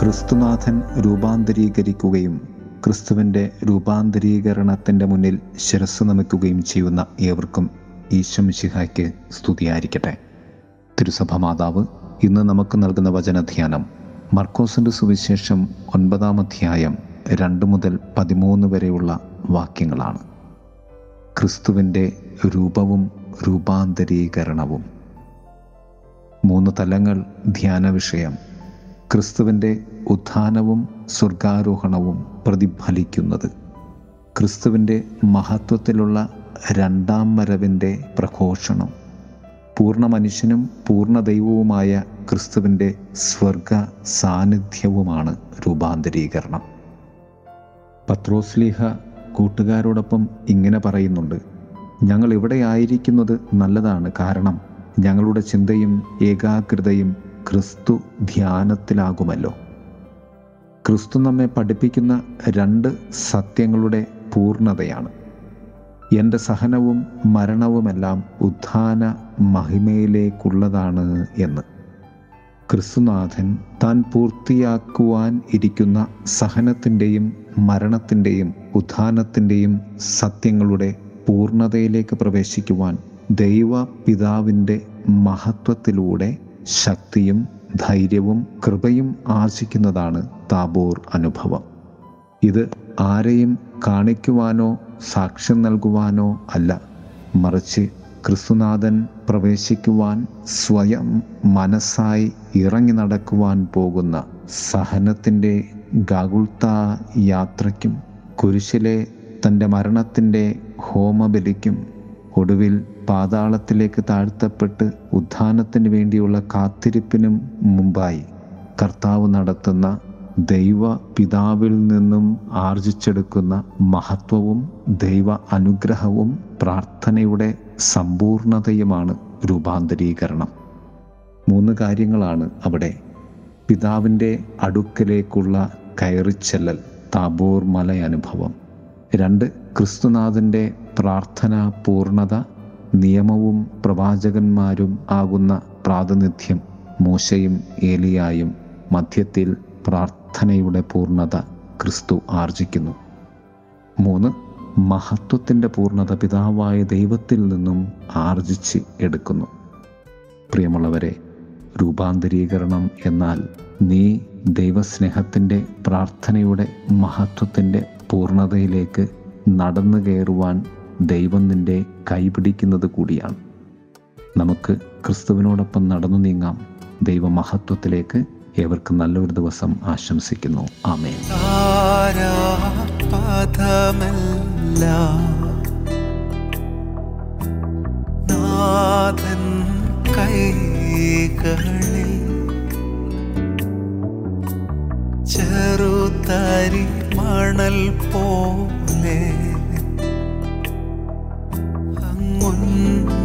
ക്രിസ്തുനാഥൻ രൂപാന്തരീകരിക്കുകയും ക്രിസ്തുവിന്റെ രൂപാന്തരീകരണത്തിന്റെ മുന്നിൽ ശിരസ് നമിക്കുകയും ചെയ്യുന്ന ഏവർക്കും ഈശ്വമിശിഹായ്ക്ക് സ്തുതിയായിരിക്കട്ടെ. തിരുസഭ മാതാവ് ഇന്ന് നമുക്ക് നൽകുന്ന വചനധ്യാനം മർക്കോസിന്റെ സുവിശേഷം ഒൻപതാം അധ്യായം രണ്ട് മുതൽ പതിമൂന്ന് വരെയുള്ള വാക്യങ്ങളാണ്. ക്രിസ്തുവിന്റെ രൂപവും രൂപാന്തരീകരണവും. മൂന്ന് തലങ്ങൾ ധ്യാന വിഷയം ക്രിസ്തുവിന്റെ ഉത്ഥാനവും സ്വർഗാരോഹണവും പ്രതിഫലിക്കുന്നത്. ക്രിസ്തുവിന്റെ മഹത്വത്തിലുള്ള രണ്ടാം വരവിന്റെ പ്രഘോഷണം. പൂർണ മനുഷ്യനും പൂർണ ദൈവവുമായ ക്രിസ്തുവിന്റെ സ്വർഗ സാന്നിധ്യവുമാണ് രൂപാന്തരീകരണം. പത്രോസ്ലീഹ കൂട്ടുകാരോടൊപ്പം ഇങ്ങനെ പറയുന്നുണ്ട് ഞങ്ങൾ ഇവിടെ ആയിരിക്കുന്നത് നല്ലതാണ് കാരണം ഞങ്ങളുടെ ചിന്തയും ഏകാഗ്രതയും ക്രിസ്തു ധ്യാനത്തിലാകുമല്ലോ. ക്രിസ്തു നമ്മെ പഠിപ്പിക്കുന്ന രണ്ട് സത്യങ്ങളുടെ പൂർണതയാണ്. എന്റെ സഹനവും മരണവുമെല്ലാം ഉത്ഥാന മഹിമയിലേക്കുള്ളതാണ് എന്ന്. ക്രിസ്തുനാഥൻ താൻ പൂർത്തിയാക്കുവാൻ ഇരിക്കുന്ന സഹനത്തിന്റെയും മരണത്തിന്റെയും ഉത്ഥാനത്തിന്റെയും സത്യങ്ങളുടെ പൂർണതയിലേക്ക് പ്രവേശിക്കുവാൻ ദൈവ പിതാവിന്റെ മഹത്വത്തിലൂടെ ശക്തിയും ധൈര്യവും കൃപയും ആർജിക്കുന്നതാണ് താബോർ അനുഭവം. ഇത് ആരെയും കാണിക്കുവാനോ സാക്ഷ്യം നൽകുവാനോ അല്ല. മറിച്ച് ക്രിസ്തുനാഥൻ പ്രവേശിക്കുവാൻ സ്വയം മനസ്സായി ഇറങ്ങി നടക്കുവാൻ പോകുന്ന സഹനത്തിന്റെ ഗാഗുൾത്ത യാത്രയ്ക്കും കുരിശിലെ തന്റെ മരണത്തിന്റെ ഹോമബലിക്കും ഒടുവിൽ പാതാളത്തിലേക്ക് താഴ്ത്തപ്പെട്ട് ഉത്ഥാനത്തിന് വേണ്ടിയുള്ള കാത്തിരിപ്പിനും മുമ്പായി കർത്താവ് നടത്തുന്ന ദൈവ പിതാവിൽ നിന്നും ആർജിച്ചെടുക്കുന്ന മഹത്വവും ദൈവ അനുഗ്രഹവും പ്രാർത്ഥനയുടെ സമ്പൂർണതയുമാണ് രൂപാന്തരീകരണം. മൂന്ന് കാര്യങ്ങളാണ് അവിടെ. പിതാവിന്റെ അടുക്കലേക്കുള്ള കയറിച്ചെല്ലൽ താബോർ മല അനുഭവം രണ്ട് ക്രിസ്തുനാഥന്റെ പ്രാർത്ഥനാ പൂർണത നിയമവും പ്രവാചകന്മാരും ആകുന്ന പ്രാതിനിധ്യം മൂശയും ഏലിയായും മധ്യത്തിൽ പ്രാർത്ഥനയുടെ പൂർണത ക്രിസ്തു ആർജിക്കുന്നു. മൂന്ന് മഹത്വത്തിന്റെ പൂർണത പിതാവായ ദൈവത്തിൽ നിന്നും ആർജിച്ച് എടുക്കുന്നു. പ്രിയമുള്ളവരെ രൂപാന്തരീകരണം എന്നാൽ നീ ദൈവസ്നേഹത്തിന്റെ പ്രാർത്ഥനയുടെ മഹത്വത്തിന്റെ പൂർണതയിലേക്ക് നടന്നു കയറുവാൻ ദൈവം നിന്റെ കൈപിടിക്കുന്നത് കൂടിയാണ്. നമുക്ക് ക്രിസ്തുവിനോടൊപ്പം നടന്നു നീങ്ങാം. ദൈവമഹത്വത്തിലേക്ക് ഏവർക്കും നല്ലൊരു ദിവസം ആശംസിക്കുന്നു. ആമേൻ. നാഥൻ കൈകളിൽ ചെറുതരി മണൽ പോലെ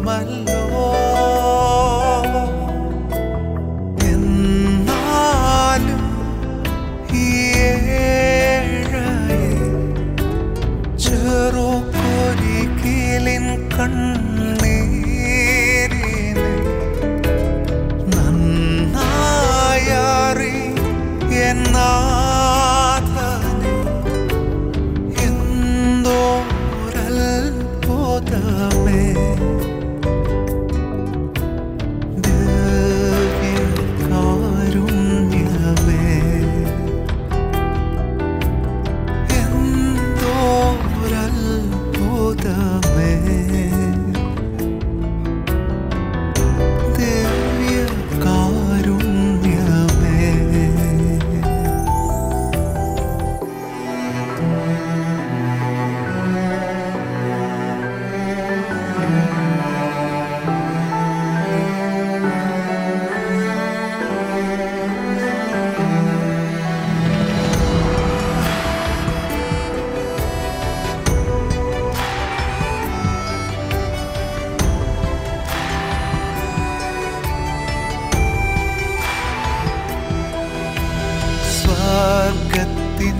ദൈവമല്ലോ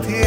tierra.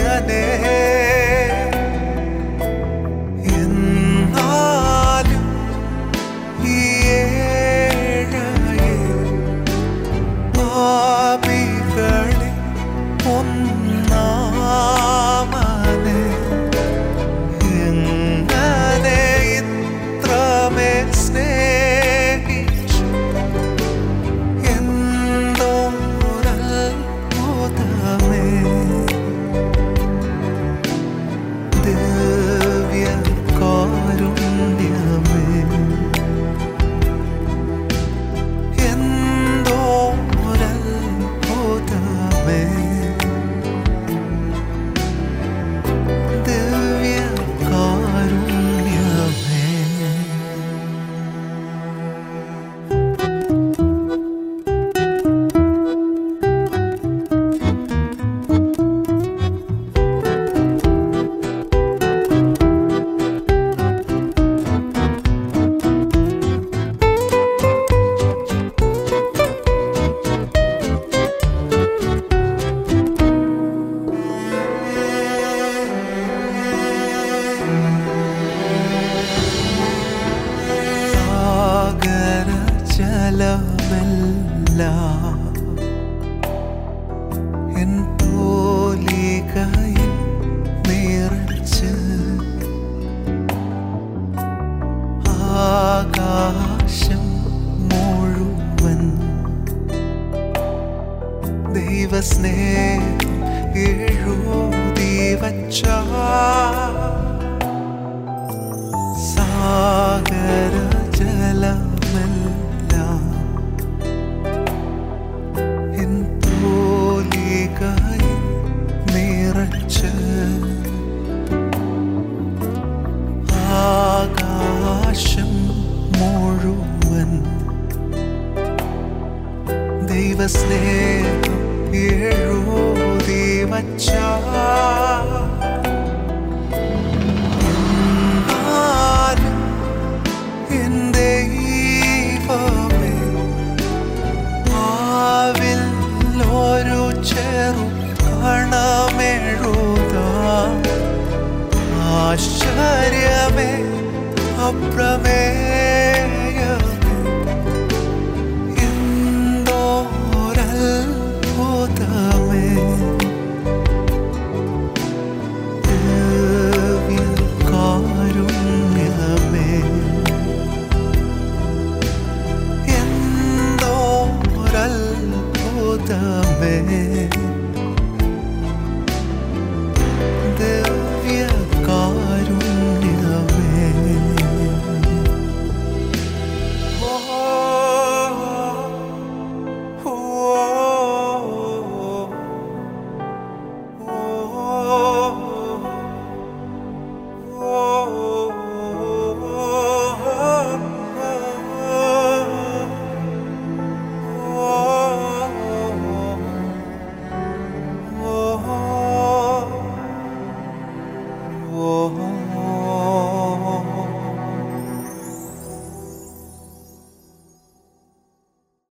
ദൈവസ്നേഹം ഒരു ആശ്ചര്യമേ അപ്രമേ